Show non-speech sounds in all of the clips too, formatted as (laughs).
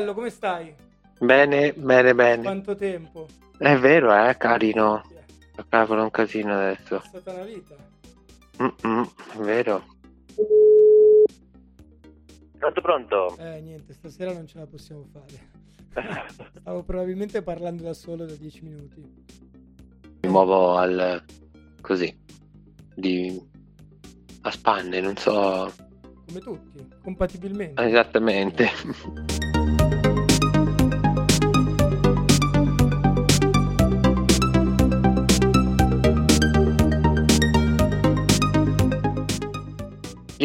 Bello, come stai? Bene, bene, bene. Quanto tempo? È vero, eh, carino. Sì, Cavolo, un casino È adesso. stata una vita. Mm-mm, è vero. Pronto, pronto. Eh, niente, stasera non ce la possiamo fare. (laughs) Stavo probabilmente parlando da solo da 10 minuti. Mi muovo al... così. Di... a spanne, non so Come tutti, compatibilmente. esattamente.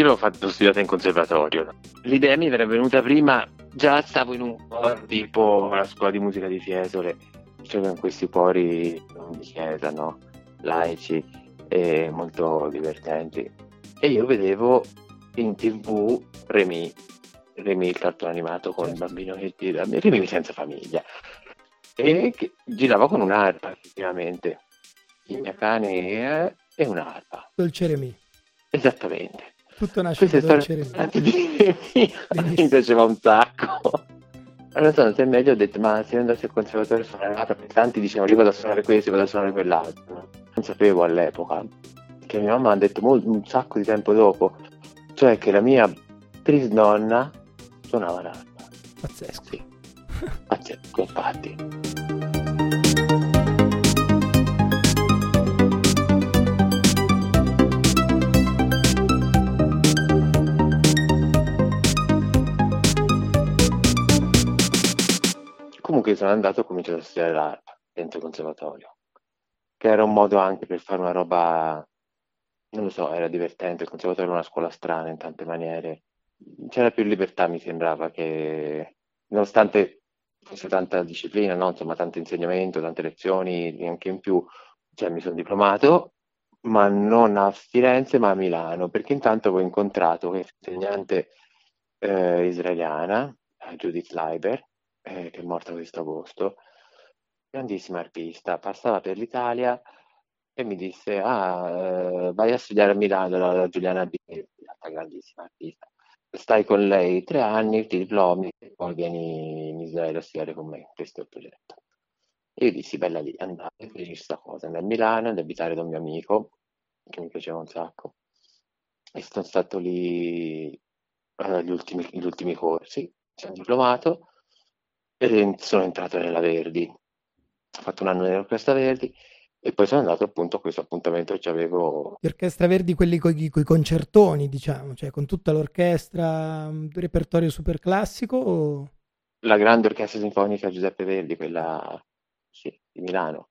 Io l'ho fatto studiato in conservatorio. L'idea mi era venuta prima, già stavo in un coro tipo la scuola di musica di Fiesole, c'erano questi cuori di chiesa, no? Laici e molto divertenti. E io vedevo in tv Remy, Remy il cartone animato con il bambino che gira, Remy senza famiglia, e girava con un'arpa effettivamente, il mio cane e un'arpa, Dolce Remy. esattamente. Tutto nasce da Dolce storia (laughs) mi piaceva un sacco. Allora sono andato in meglio ho detto ma se io andassi al conservatorio a suonare l'arpa, perché tanti dicevano io vado a suonare questo, io vado a suonare quell'altro. Non sapevo all'epoca, che mia mamma ha detto mol- un sacco di tempo dopo, cioè che la mia trisnonna suonava l'arpa. Pazzesco. Sì, pazzesco, infatti. Sono andato e ho cominciato a studiare l'arpa dentro il conservatorio, che era un modo anche per fare una roba, non lo so, era divertente, il conservatorio era una scuola strana in tante maniere, c'era più libertà mi sembrava che, nonostante fosse tanta disciplina, no? Insomma, tanto insegnamento, tante lezioni, anche in più, cioè mi sono diplomato, ma non a Firenze, ma a Milano, perché intanto avevo incontrato un'insegnante eh, israeliana, Judith Leiber, eh, che è morta questo agosto, grandissima artista, passava per l'Italia e mi disse, ah, eh, vai a studiare a Milano la, Giuliana Binetti, grandissima artista, stai con lei tre anni, ti diplomi e poi vieni in Israele a studiare con me, questo è il progetto. E io dissi, bella lì, andare, feci questa cosa, andai a Milano, ad abitare da un mio amico, che mi piaceva un sacco, e sono stato lì eh, gli ultimi, gli ultimi corsi, sono diplomato e sono entrato nella Verdi, ho fatto un anno nell'Orchestra Verdi e poi sono andato appunto a questo appuntamento che avevo Gli Orchestra Verdi, quelli con i concertoni, diciamo, cioè con tutta l'orchestra, un repertorio super classico o... la grande orchestra sinfonica Giuseppe Verdi, quella sì, di Milano,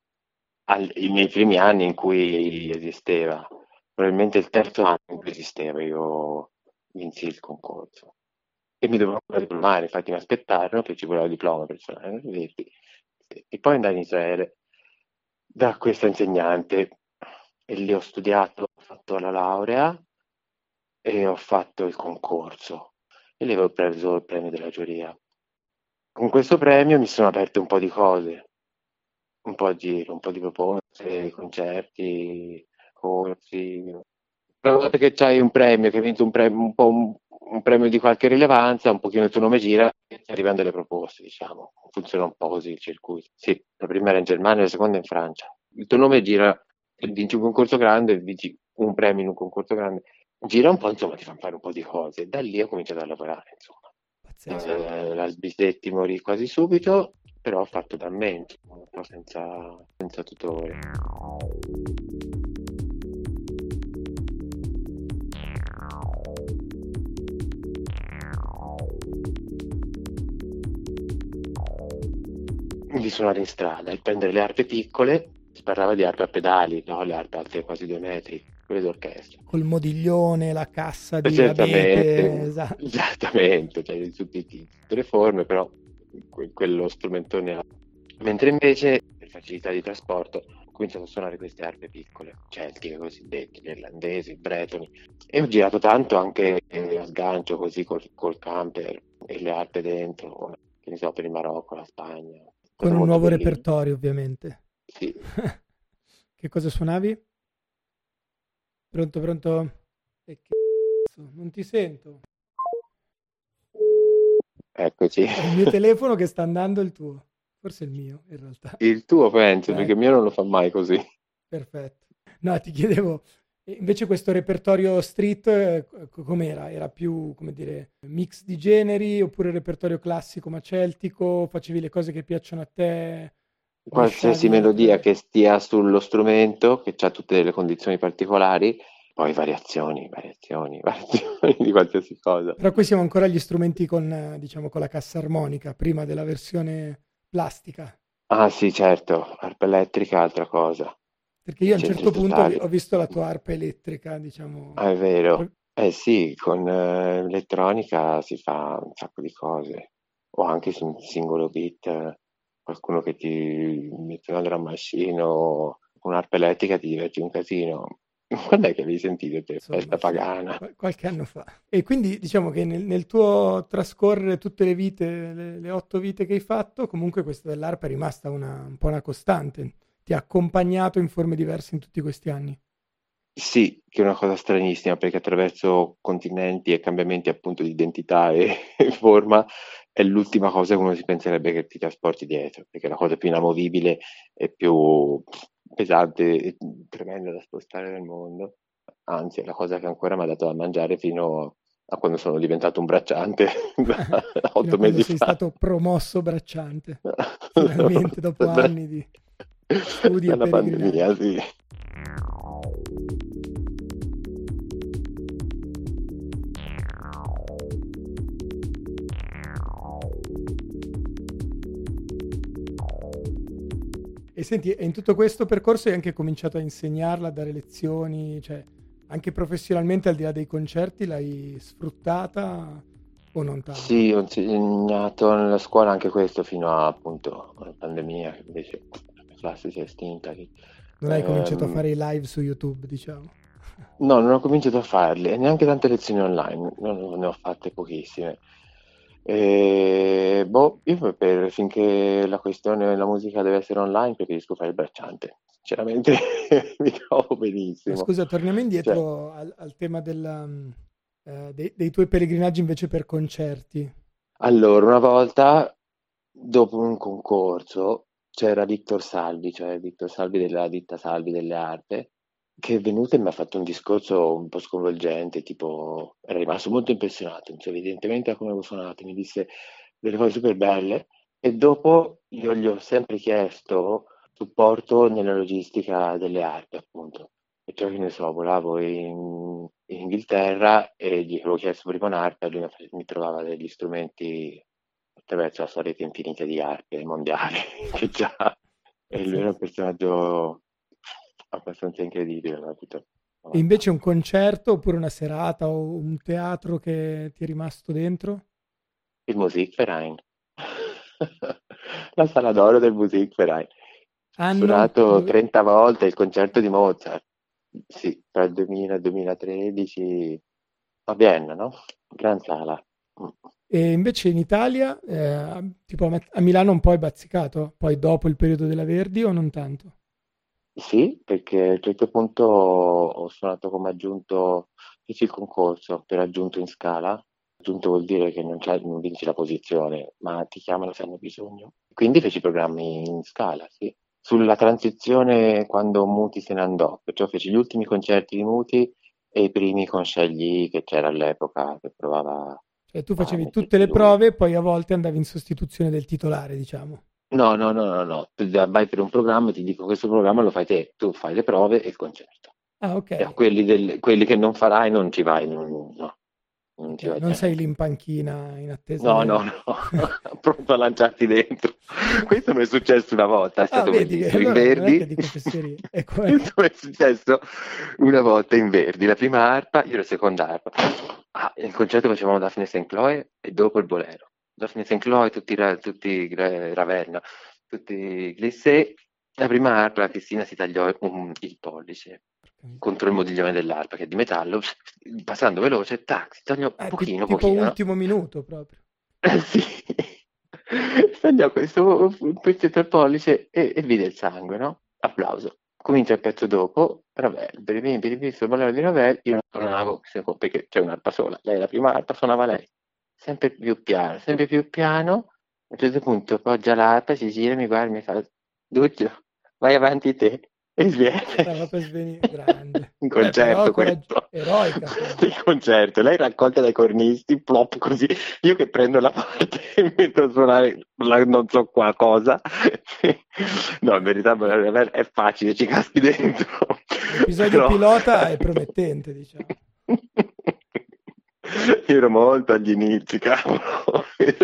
al- i miei primi anni in cui esisteva, probabilmente il terzo anno in cui esisteva, io vinsi il concorso e mi dovevo diplomare, infatti mi aspettarono che ci voleva il diploma per suonare e poi andai in Israele da questa insegnante e lì ho studiato, ho fatto la laurea e ho fatto il concorso e lì avevo preso il premio della giuria. Con questo premio mi sono aperte un po' di cose, un po' di, un po' di proposte, concerti, corsi. Una volta che c'hai un premio, che hai vinto un premio, un po' un, un premio di qualche rilevanza, un pochino il tuo nome gira arrivano delle proposte, diciamo. Funziona un po' così il circuito. Sì, la prima era in Germania, la seconda in Francia. Il tuo nome gira, vinci un concorso grande, vinci un premio in un concorso grande, gira un po', insomma, ti fanno fare un po' di cose. E da lì ho cominciato a lavorare, insomma. Eh, la Sbisetti morì quasi subito, però ho fatto da me, insomma, senza, senza tutore. Suonare in strada e prendere le arpe piccole, si parlava di arpe a pedali, no? le arpe alte quasi due metri, quelle d'orchestra. Col modiglione, la cassa di Esattamente, abete, (laughs) esatto. esattamente, cioè di tutti i tipi, tutte le forme, però que- quello strumentone. Mentre invece, per facilità di trasporto, ho cominciato a suonare queste arpe piccole, celtiche cosiddette, gli irlandesi, bretoni, e ho girato tanto anche eh, a sgancio così col, col camper e le arpe dentro, che ne so, per il Marocco, la Spagna. Con un nuovo bellino. repertorio, ovviamente. Sì, (laughs) Che cosa suonavi? Pronto, pronto? E che cazzo, non ti sento. eccoci. È il mio (laughs) telefono che sta andando il tuo. Forse il mio, in realtà. Il tuo penso, Eh. perché il mio non lo fa mai così. Perfetto. No, ti chiedevo, e invece questo repertorio street eh, co- com'era? Era più, come dire, mix di generi oppure repertorio classico ma celtico? Facevi le cose che piacciono a te? Qualsiasi melodia che stia sullo strumento, che ha tutte le condizioni particolari, poi variazioni, variazioni, (laughs) variazioni di qualsiasi cosa. Però qui siamo ancora agli strumenti con, diciamo, con la cassa armonica, prima della versione plastica. Ah sì, certo, arpa elettrica è altra cosa. Perché io a un certo punto totali. ho visto la tua arpa elettrica, diciamo. Ah, è vero. Eh sì, con eh, elettronica si fa un sacco di cose. O anche su un singolo beat, qualcuno che ti mette una drum machine o un'arpa elettrica ti diverti un casino. (laughs) Quando è che avevi sentito te? Insomma, Festa pagana. qual- qualche anno fa. E quindi diciamo che nel, nel tuo trascorrere tutte le vite, le, le otto vite che hai fatto, comunque questa dell'arpa è rimasta una, un po' una costante. Ti ha accompagnato in forme diverse in tutti questi anni. Sì, che è una cosa stranissima perché attraverso continenti e cambiamenti appunto di identità e (laughs) e forma è l'ultima cosa che uno si penserebbe che ti trasporti dietro, perché è la cosa più inamovibile e più pesante e tremenda da spostare nel mondo. Anzi, è la cosa che ancora mi ha dato da mangiare fino a quando sono diventato un bracciante (laughs) da (laughs) otto mesi sei fa. stato promosso bracciante. Finalmente, dopo anni di studi e Dalla pandemia, sì. E senti, e in tutto questo percorso hai anche cominciato a insegnarla, a dare lezioni, cioè anche professionalmente al di là dei concerti l'hai sfruttata o non tanto? Sì, ho insegnato nella scuola anche questo fino a appunto alla pandemia, invece la classe si è estinta. lì. Non hai cominciato a Ehm, fare i live su YouTube, diciamo. No, non ho cominciato a farli e neanche tante lezioni online, non- ne ho fatte pochissime. E, boh, io per, finché la questione della musica deve essere online preferisco fare il bracciante. Sinceramente (laughs) mi trovo benissimo. scusa, torniamo Cioè, indietro al, al tema della, eh, dei, dei tuoi pellegrinaggi invece per concerti. allora, una volta dopo un concorso c'era Victor Salvi, cioè Victor Salvi della ditta Salvi delle Arpe, che è venuto e mi ha fatto un discorso un po' sconvolgente, tipo, era rimasto molto impressionato, cioè, evidentemente da come avevo suonato, mi disse delle cose super belle e dopo io gli ho sempre chiesto supporto nella logistica delle arpe, appunto. E cioè, che ne so, volavo in, in Inghilterra e gli avevo chiesto prima un'arpa e lui mi trovava degli strumenti attraverso la sua rete infinita di arpe mondiali (laughs) che già e lui era un personaggio abbastanza incredibile, capito? E invece un concerto oppure una serata o un teatro che ti è rimasto dentro? Il Musikverein. La sala d'oro del Musikverein. Ho Anno suonato dove... 30 volte il concerto di Mozart. Sì, tra il 2000 e il 2013 a Vienna, no? Gran sala. E invece in Italia, eh, tipo a Milano un po' è bazzicato, poi dopo il periodo della Verdi o non tanto? Sì, perché a un certo punto ho suonato come aggiunto, feci il concorso per aggiunto in scala. Aggiunto vuol dire che non, non vinci la posizione, ma ti chiamano se hanno bisogno. Quindi feci programmi in scala, sì. Sulla transizione quando Muti se ne andò, perciò feci gli ultimi concerti di Muti e i primi con Scegli che c'era all'epoca, che provava Cioè tu facevi tutte metterci le prove e poi a volte andavi in sostituzione del titolare, diciamo. No, no, no, no, no. Tu vai per un programma e ti dico questo programma lo fai te, tu fai le prove e il concerto. Ah, ok. quelli, del- quelli che non farai non ci vai, non- no. Non, Okay, non sei lì in panchina in attesa No, del... no, no, (laughs) pronto a lanciarti dentro. Questo mi è successo una volta, è Ah, stato vedi, che bellissimo, in allora che Verdi. È (laughs) come... Questo mi è successo una volta in Verdi, la prima arpa, io la seconda arpa. Ah, il concerto facevamo Daphne St. Chloe e dopo il bolero. Daphne St. Chloe, tutti, tutti Ravel, tutti Glissé. La prima arpa, la Cristina si tagliò un- il pollice contro il modiglione dell'arpa che è di metallo, passando veloce, tac, si tagliò Eh, pochino, tipo pochino. no? ultimo minuto proprio. Eh, (laughs) sì, tagliò questo pezzetto al pollice e, e vide il sangue, no? Applauso. Comincia il pezzo dopo, Ravel, Berlini, Berlini, sul bolero di Ravel, io non suonavo, perché c'è un'arpa sola, lei la prima arpa suonava lei, sempre più piano, sempre più piano, a un certo punto poggia l'arpa, si gira, mi guarda e mi fa, Duccio, vai avanti te, e sviene. Stava per svenire, grande. (laughs) Un concerto corag- questo. eroica. Il concerto, lei raccolta dai cornisti, plop così, io che prendo la parte (laughs) e metto a suonare la- non so qua cosa. (laughs) No, in verità è facile, ci caschi dentro. L'episodio Però- pilota è promettente, diciamo. Io ero molto agli inizi, cavolo.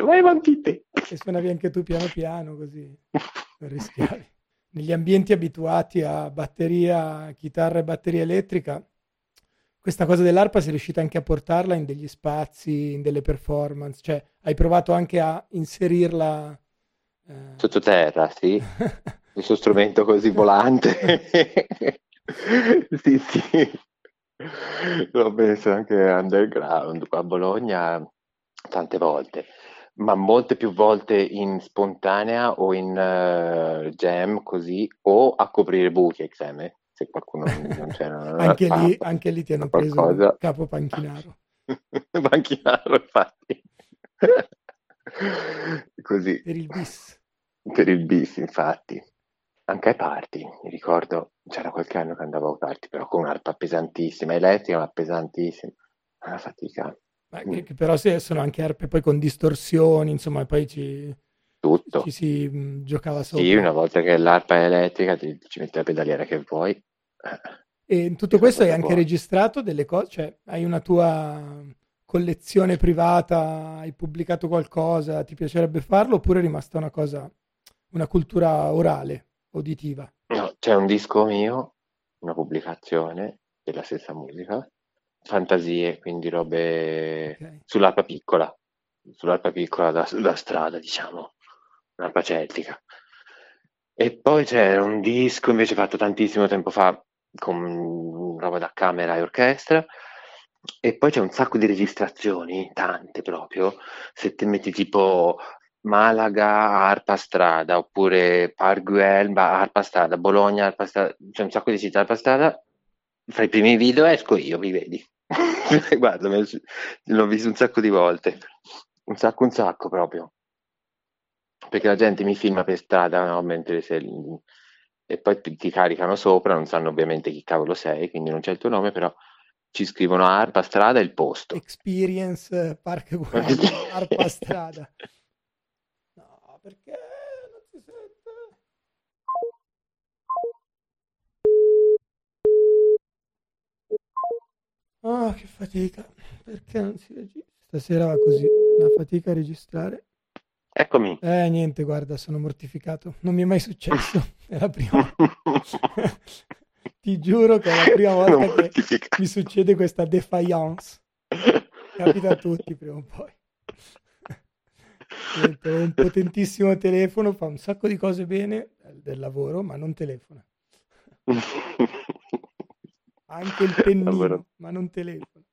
Vai avanti te. E suonavi anche tu piano piano così, non rischiavi. Negli ambienti abituati a batteria, chitarra e batteria elettrica, questa cosa dell'arpa sei riuscita anche a portarla in degli spazi, in delle performance, cioè hai provato anche a inserirla eh, Sottoterra, sì. (laughs) Il suo strumento così volante. (laughs) Sì, sì. L'ho messo anche underground qua a Bologna tante volte, ma molte più volte in spontanea o in eh, jam così, o a coprire buchi XM, se qualcuno non c'era. (laughs) anche, lì, anche lì ti hanno preso qualcosa. capo panchinaro. (laughs) Banchinaro, infatti. (laughs) Così. Per il bis. Per il bis, infatti. Anche ai party, mi ricordo, c'era qualche anno che andavo ai party, però con un'arpa pesantissima, elettrica, ma pesantissima. Una fatica, Ma che, che però se- sono anche arpe poi con distorsioni, insomma, poi ci, tutto. ci si mh, giocava sopra. Sì, una volta che l'arpa è elettrica ti, ci metti la pedaliera che vuoi. E in tutto questo hai anche vuoi. registrato delle cose, cioè hai una tua collezione privata, hai pubblicato qualcosa, ti piacerebbe farlo oppure è rimasta una cosa, una cultura orale, uditiva? No, c'è un disco mio, una pubblicazione della stessa musica, fantasie, quindi robe Ok. sull'arpa piccola, sull'arpa piccola da, da strada, diciamo, un'arpa celtica. E poi c'è un disco invece fatto tantissimo tempo fa con roba da camera e orchestra. E poi c'è un sacco di registrazioni, tante proprio. Se ti metti tipo Malaga, arpa strada, oppure Parguel, arpa strada, Bologna, arpa strada, c'è un sacco di città arpa strada. Fra i primi video esco io, mi vedi. (laughs) Guarda, me lo- l'ho visto un sacco di volte, un sacco, un sacco proprio. Perché la gente mi filma per strada, no? Mentre se- e poi ti, caricano sopra, non sanno ovviamente chi cavolo sei, quindi non c'è il tuo nome, però ci scrivono arpa strada e il posto. Experience, eh, Park (laughs) Arpa Strada. No, perché non si sente? Ah, che fatica. Perché non si registra? Stasera va così, una fatica a registrare. Eccomi. Eh, niente, guarda, sono mortificato. Non mi è mai successo. (laughs) È la prima. (laughs) Ti giuro che è la prima volta che mi succede questa defiance. Capita a tutti prima o poi. (laughs) Niente, un potentissimo telefono, fa un sacco di cose bene del lavoro, ma non telefona. Anche il pennino, ma non telefona.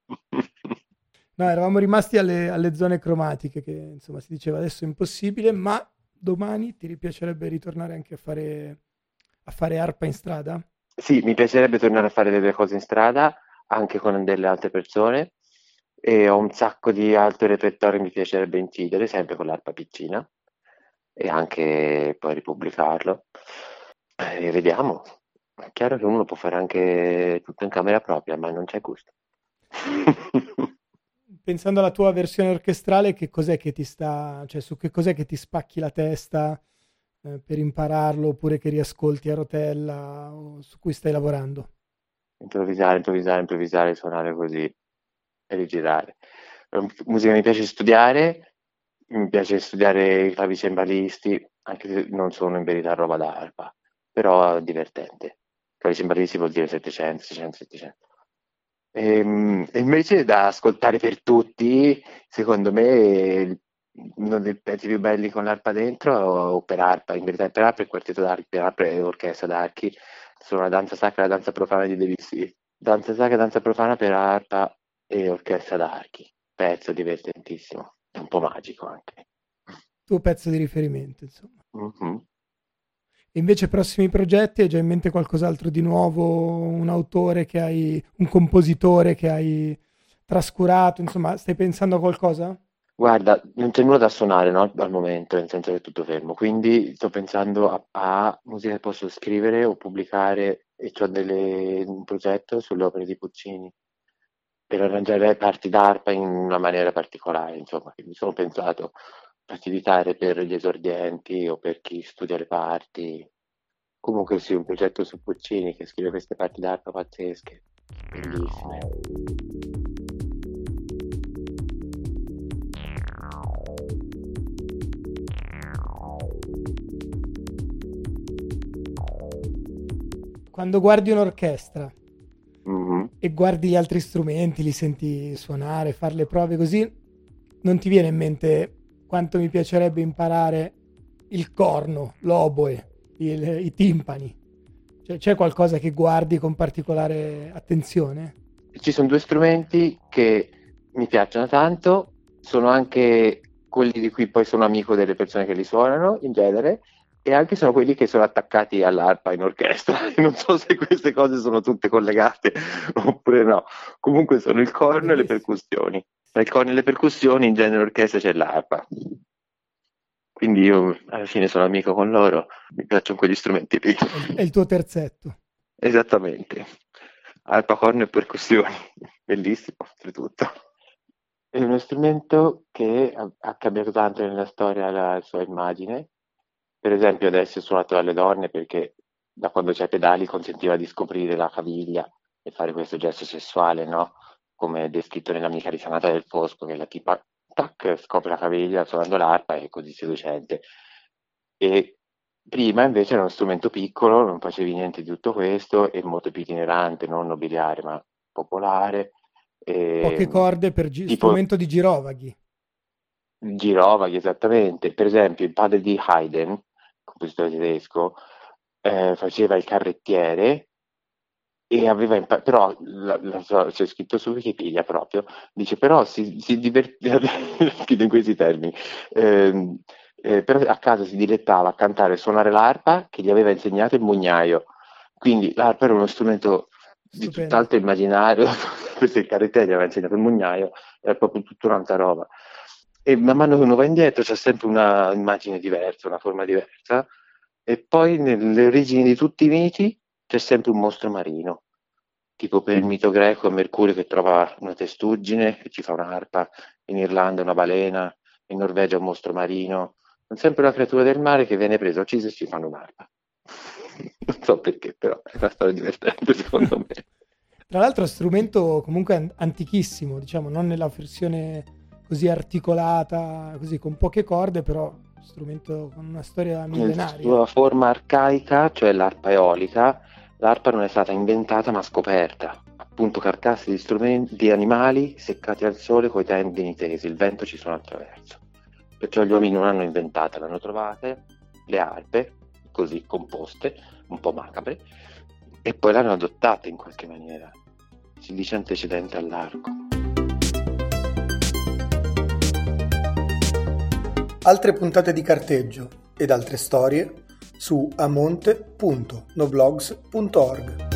No, eravamo rimasti alle, alle zone cromatiche, che insomma si diceva adesso è impossibile, ma domani ti ripiacerebbe ritornare anche a fare, a fare arpa in strada? Sì, mi piacerebbe tornare a fare delle cose in strada, anche con delle altre persone, e ho un sacco di altro repertorio che mi piacerebbe incidere, sempre con l'arpa piccina, e anche poi ripubblicarlo. E vediamo. È chiaro che uno può fare anche tutto in camera propria, ma non c'è gusto. (laughs) Pensando alla tua versione orchestrale, che cos'è che ti sta, cioè su che cos'è che ti spacchi la testa eh, per impararlo, oppure che riascolti a rotella, o su cui stai lavorando? Improvvisare, improvvisare, improvvisare, suonare così e rigirare. musica mi piace studiare, mi piace studiare i clavicembalisti, anche se non sono in verità roba d'arpa, però è divertente. Clavicembalisti vuol dire 700, 600, 700. E, e invece da ascoltare per tutti, secondo me uno dei pezzi più belli con l'arpa dentro o per arpa, in verità per arpa è il quartetto d'archi, per arpa è orchestra d'archi, sono la danza sacra e la danza profana di Debussy. Danza sacra e danza profana per arpa e orchestra d'archi, pezzo divertentissimo, è un po' magico anche. Tuo pezzo di riferimento, insomma. Mm-hmm. E invece prossimi progetti, hai già in mente qualcos'altro di nuovo, un autore che hai, un compositore che hai trascurato, insomma, stai pensando a qualcosa? Guarda, non c'è nulla da suonare, no, al momento, nel senso che è tutto fermo, quindi sto pensando a, a musica che posso scrivere o pubblicare e ho delle, un progetto sulle opere di Puccini per arrangiare parti d'arpa in una maniera particolare, insomma, mi sono pensato facilitare per gli esordienti o per chi studia le parti. Comunque sì, un progetto su Puccini che scrive queste parti d'arpa pazzesche, bellissime. quando guardi un'orchestra mm-hmm. e guardi gli altri strumenti, li senti suonare, fare le prove così, non ti viene in mente quanto mi piacerebbe imparare il corno, l'oboe, il, i timpani. Cioè, c'è qualcosa che guardi con particolare attenzione? Ci sono due strumenti che mi piacciono tanto, sono anche quelli di cui poi sono amico delle persone che li suonano in genere e anche sono quelli che sono attaccati all'arpa in orchestra. (laughs) Non so se queste cose sono tutte collegate (laughs) oppure no. Comunque sono il corno e le percussioni. Tra il corno e le percussioni in genere orchestra c'è l'arpa. Quindi io alla fine sono amico con loro, mi piacciono quegli strumenti lì. È il tuo terzetto. Esattamente. Arpa, corno e percussioni. Bellissimo, oltretutto. È uno strumento che ha cambiato tanto nella storia la sua immagine per esempio adesso è suonato dalle donne perché da quando c'è pedali consentiva di scoprire la caviglia e fare questo gesto sessuale, no? Come descritto nell'amica risanata del Fosco, che la tipa tac, scopre la caviglia suonando l'arpa e è così seducente. E prima invece era uno strumento piccolo, non facevi niente di tutto questo, e molto più itinerante, non nobiliare ma popolare. E, Poche corde per gi- tipo, strumento di girovaghi. Girovaghi, esattamente. Per esempio il padre di Haydn compositore tedesco, eh, faceva il carrettiere e aveva impa- però la, la, c'è scritto su Wikipedia proprio dice però si, si divertiva (laughs) scritto in questi termini eh, eh, però a casa si dilettava a cantare e suonare l'arpa che gli aveva insegnato il mugnaio. Quindi l'arpa era uno strumento di tutt'altro immaginario (laughs) questo il carrettiere gli aveva insegnato il mugnaio era proprio tutta un'altra roba e man mano che uno va indietro c'è sempre una immagine diversa, una forma diversa, e poi nelle origini di tutti i miti c'è sempre un mostro marino, tipo per il mito greco Mercurio che trova una testuggine e ci fa un'arpa, in Irlanda una balena, in Norvegia un mostro marino, non sempre una creatura del mare che viene presa, uccisa e ci fanno un'arpa. (laughs) non so perché, però è una storia divertente secondo me. Tra l'altro è strumento comunque antichissimo, diciamo, non nella versione così articolata, così con poche corde, però strumento con una storia millenaria. Nella sua forma arcaica, cioè l'arpa eolica, l'arpa non è stata inventata ma scoperta. Appunto carcasse di strumenti di animali seccati al sole coi tendini tesi, il vento ci suona attraverso. Perciò gli uomini non hanno inventato, l'hanno trovate le arpe, così composte, un po' macabre, e poi l'hanno adottata in qualche maniera. Si dice antecedente all'arco. Altre puntate di carteggio ed altre storie su amonte.noblogs.org.